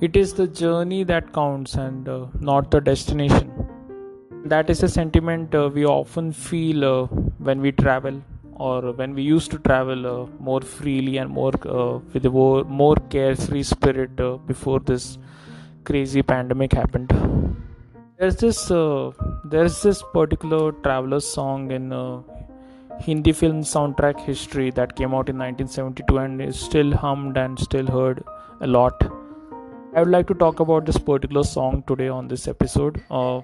it is the journey that counts and uh, not the destination. That is a sentiment uh, we often feel uh, when we travel or when we used to travel uh, more freely and more uh, with a more, more carefree spirit uh, before this crazy pandemic happened. There's this there's this particular traveler song in Hindi film soundtrack history that came out in 1972 and is still hummed and still heard a lot. I would like to talk about this particular song today on this episode. Uh,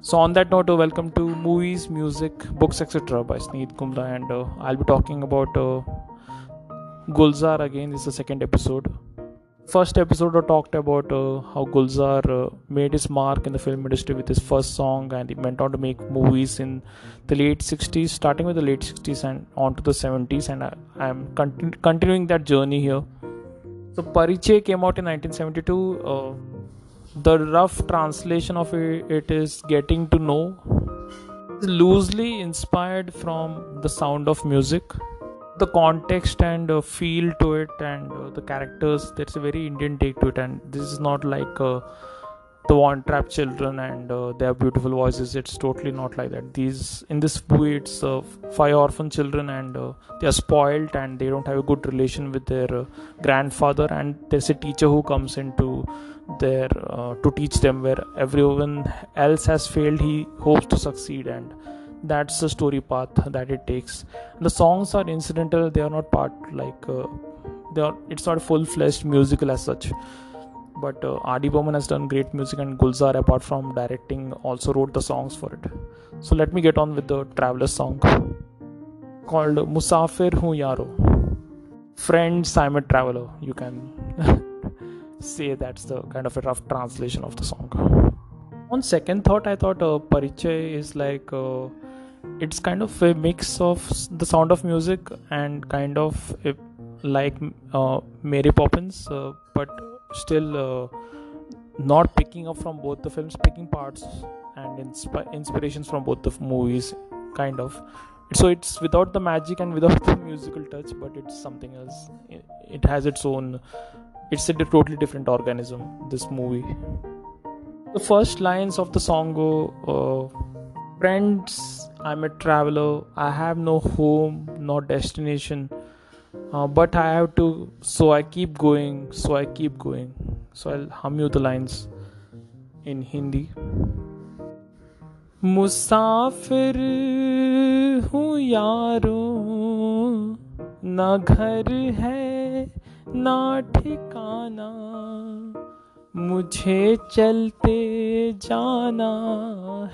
so, on that note, uh, welcome to Movies, Music, Books, etc. by Sneed Kumla, and uh, I'll be talking about uh, Gulzar again. This is the second episode first episode I talked about uh, how Gulzar uh, made his mark in the film industry with his first song and he went on to make movies in the late 60s starting with the late 60s and on to the 70s and I, am continu- continuing that journey here so Parichay came out in 1972 uh, the rough translation of it, it is getting to know. Loosely inspired from the sound of music the context and uh, feel to it and uh, the characters. There's a very indian take to it and this is not like uh, the von Trapp children and uh, their beautiful voices it's totally not like that. These in this movie it's uh, five orphan children and uh, they are spoiled and they don't have a good relation with their grandfather and there's a teacher who comes into there to teach them where everyone else has failed he hopes to succeed and that's the story path that it takes. The songs are incidental they are not part like uh, they are it's not a full-fledged musical as such but uh, R.D. Burman has done great music and Gulzar apart from directing also wrote the songs for it. So let me get on with the traveler song called Musafir Hu Yaaro. Friends I'm a traveler. You can say that's the kind of a rough translation of the song. On second thought I thought uh, Parichay is like uh, it's kind of a mix of the sound of music and kind of a, like uh, Mary Poppins, uh, but still uh, not picking up from both the films, picking parts and insp- inspirations from both the movies, kind of. So it's without the magic and without the musical touch, but it's something else. It, it has its own. It's a totally different organism. This movie. The first lines of the song go. Uh, Friends, I'm a traveler. I have no home, no destination. Uh, but I have to, so I keep going, so I keep going. So I'll hum you the lines in Hindi. मुसाफिर हूँ यारो ना घर है ना ठिकाना मुझे चलते जाना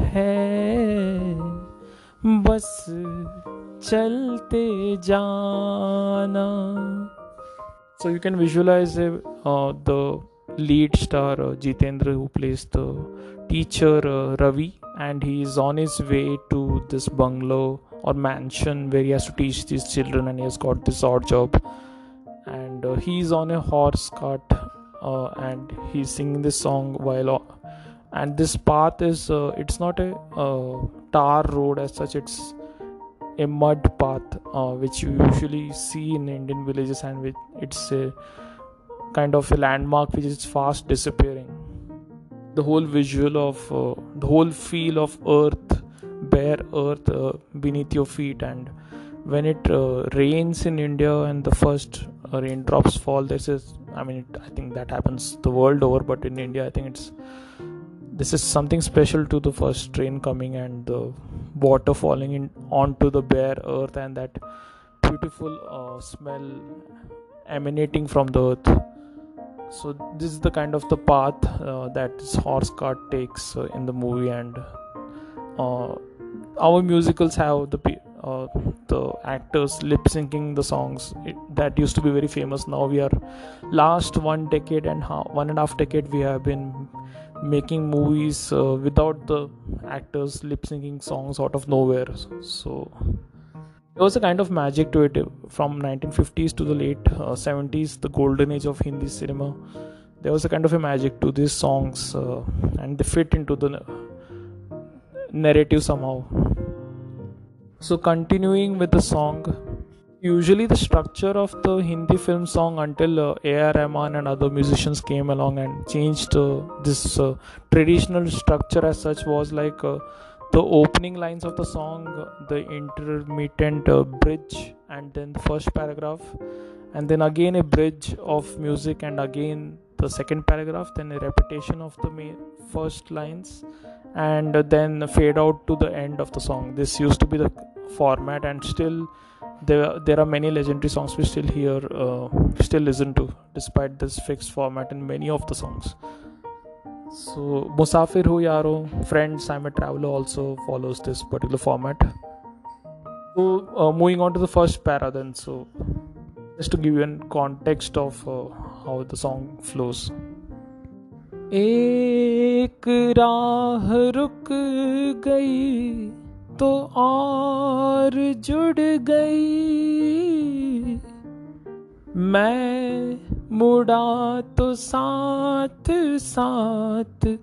है बस so you can visualize uh, the lead star uh, Jeetendra who plays the teacher uh, Ravi and he is on his way to this bungalow or mansion where he has to teach these children and he has got this odd job. And he is on a horse cart and he is singing this song while and this path is it's not a tar road as such it's a mud path uh, which you usually see in indian villages and which it's a kind of a landmark which is fast disappearing. The whole visual of uh, the whole feel of earth bare earth uh, beneath your feet. And when it rains in india and the first raindrops fall this is i mean it, i think that happens the world over but in india i think it's this is something special to the first train coming and the water falling in onto the bare earth and that beautiful uh, smell emanating from the earth. So this is the kind of the path uh, that this horse cart takes uh, in the movie and uh, our musicals have the uh, the actors lip syncing the songs. It, that used to be very famous. Now we are last one decade and ha- one and a half decade we have been making movies uh, without the actors lip syncing songs out of nowhere. So there was a kind of magic to it from 1950s to the late uh, 70s the golden age of hindi cinema. There was a kind of a magic to these songs uh, and they fit into the narrative somehow. So continuing with the song usually the structure of the Hindi film song until uh, A.R. Rahman and other musicians came along and changed uh, this uh, traditional structure as such was like uh, the opening lines of the song, the intermittent uh, bridge, and then the first paragraph, and then again a bridge of music, and again the second paragraph, then a repetition of the main first lines, and then fade out to the end of the song. This used to be the format, and still there there are many legendary songs we still hear uh, still listen to despite this fixed format in many of the songs. So musafir hu yaaro friends i'm a traveler also follows this particular format. So uh, moving on to the first para then. So just to give you an context of uh, how the song flows. एक राह रुक गई तो और जुड़ गई। मैं मुड़ा तो साथ साथ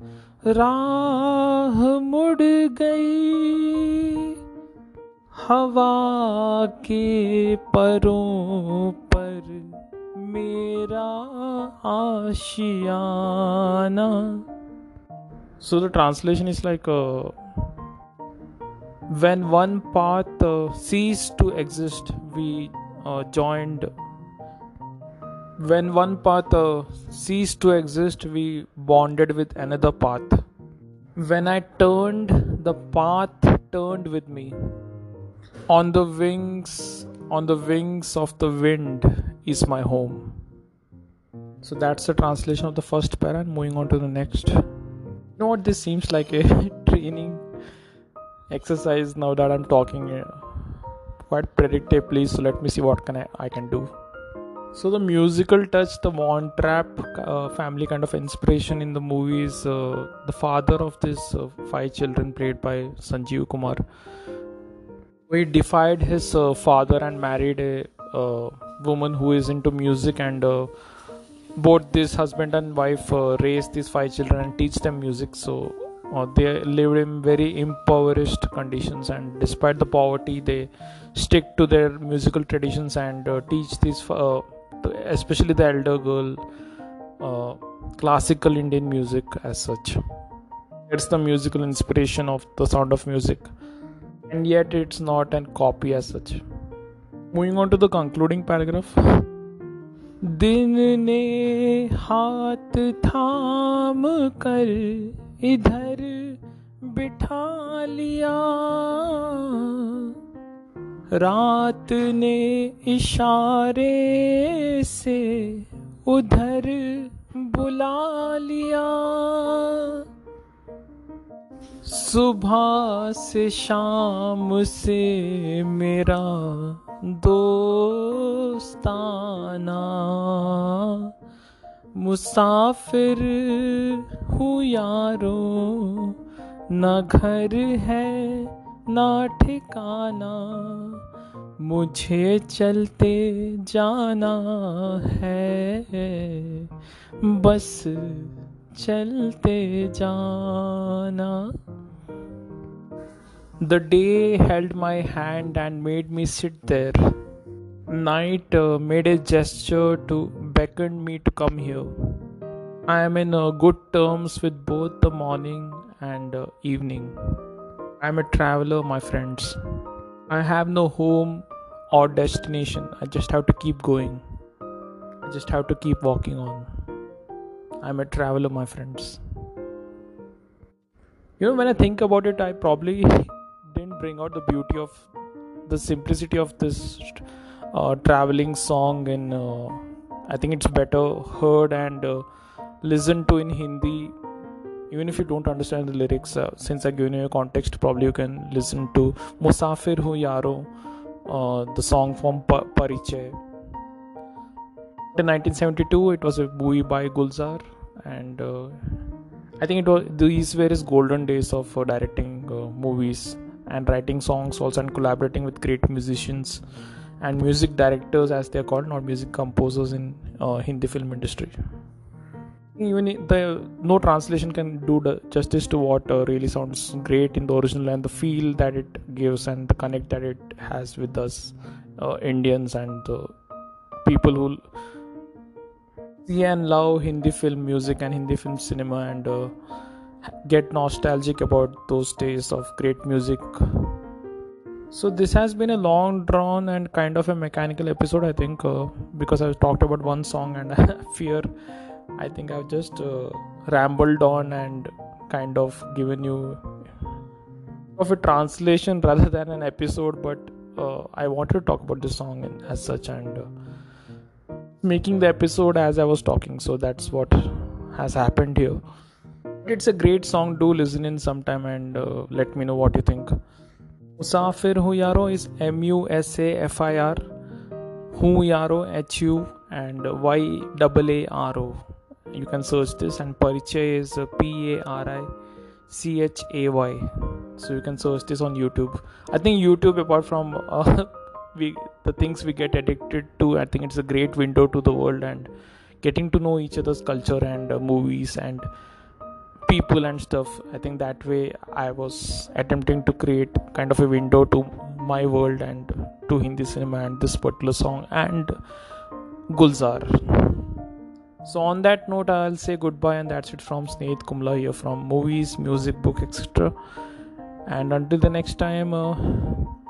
राह मुड़ गई। हवा के परों पर मेरा आशियाना। The translation is like uh, when one path uh, ceased to exist we uh, joined. When one path uh, ceased to exist we bonded with another path. When i turned the path turned with me. On the wings on the wings of the wind is my home. So that's the translation of the first para and moving on to the next. You know what this seems like a training exercise now that i'm talking uh, quite predictably so let me see what can I, I can do. So the musical touch the Von Trapp uh, family kind of inspiration in the movies uh, the father of these uh, five children played by sanjeev kumar he defied his uh, father and married a uh, woman who is into music and both this husband and wife raise these five children and teach them music. So uh, they lived in very impoverished conditions and despite the poverty they stick to their musical traditions and uh, teach this uh, especially the elder girl uh, classical indian music as such it's the musical inspiration of the sound of music and yet it's not a copy as such moving on to the concluding paragraph दिन ने हाथ थाम कर इधर बिठा लिया। रात ने इशारे से उधर बुला लिया। सुबह से शाम से मेरा दोस्ताना। मुसाफिर हूँ यारो न घर है न ठिकाना मुझे चलते जाना है बस चलते जाना The day held my hand and made me sit there. Night uh, made a gesture to beckon me to come here. I am in uh, good terms with both the morning and uh, evening. I am a traveler, my friends. I have no home or destination. I just have to keep going. I just have to keep walking on. I'm a traveler, my friends. You know, when I think about it, I probably didn't bring out the beauty of the simplicity of this uh, traveling song and uh, i think it's better heard and uh, listened to in hindi. Even if you don't understand the lyrics uh, since i given you a context probably you can listen to musafir hu yaaro uh, the song from pa- parichay in 1972 it was a movie by gulzar and uh, i think it was these were his golden days of directing movies and writing songs also and collaborating with great musicians and music directors as they're called not music composers in uh, hindi film industry even the no translation can do justice to what uh, really sounds great in the original and the feel that it gives and the connect that it has with us uh, Indians and the people who see and love Hindi film music and Hindi film cinema and uh, get nostalgic about those days of great music. So this has been a long drawn and kind of a mechanical episode, I think, uh, because I've talked about one song and fear. I think I've just uh, rambled on and kind of given you of a translation rather than an episode, but uh, I wanted to talk about this song as such and uh, making the episode as I was talking. So that's what has happened here. It's a great song. Do listen in sometime and uh, let me know what you think. Musafir Hu Yaaro is M U S A F I R. Hu Yaaro H U and Y A A R O. You can search this and Parichay is P A R I C H A Y. So you can search this on YouTube. I think YouTube, apart from uh, the things we get addicted to, I think it's a great window to the world and getting to know each other's culture and uh, movies and people and stuff. I think that way I was attempting to create kind of a window to my world and to Hindi cinema and this particular song and Gulzar. So, on that note, I'll say goodbye, and that's it from Snehat Kumla here from movies, music, book, etc. And until the next time, uh,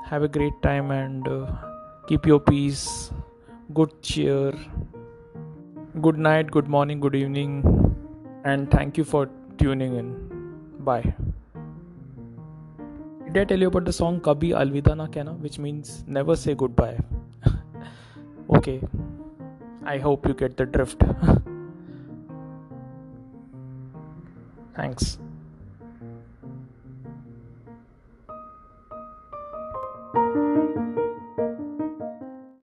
have a great time and uh, keep your peace, good cheer, good night, good morning, good evening, and thank you for tuning in. Bye. Did I tell you about the song Kabhi Alvida Na Kehna, which means never say goodbye? okay. I hope you get the drift. Thanks.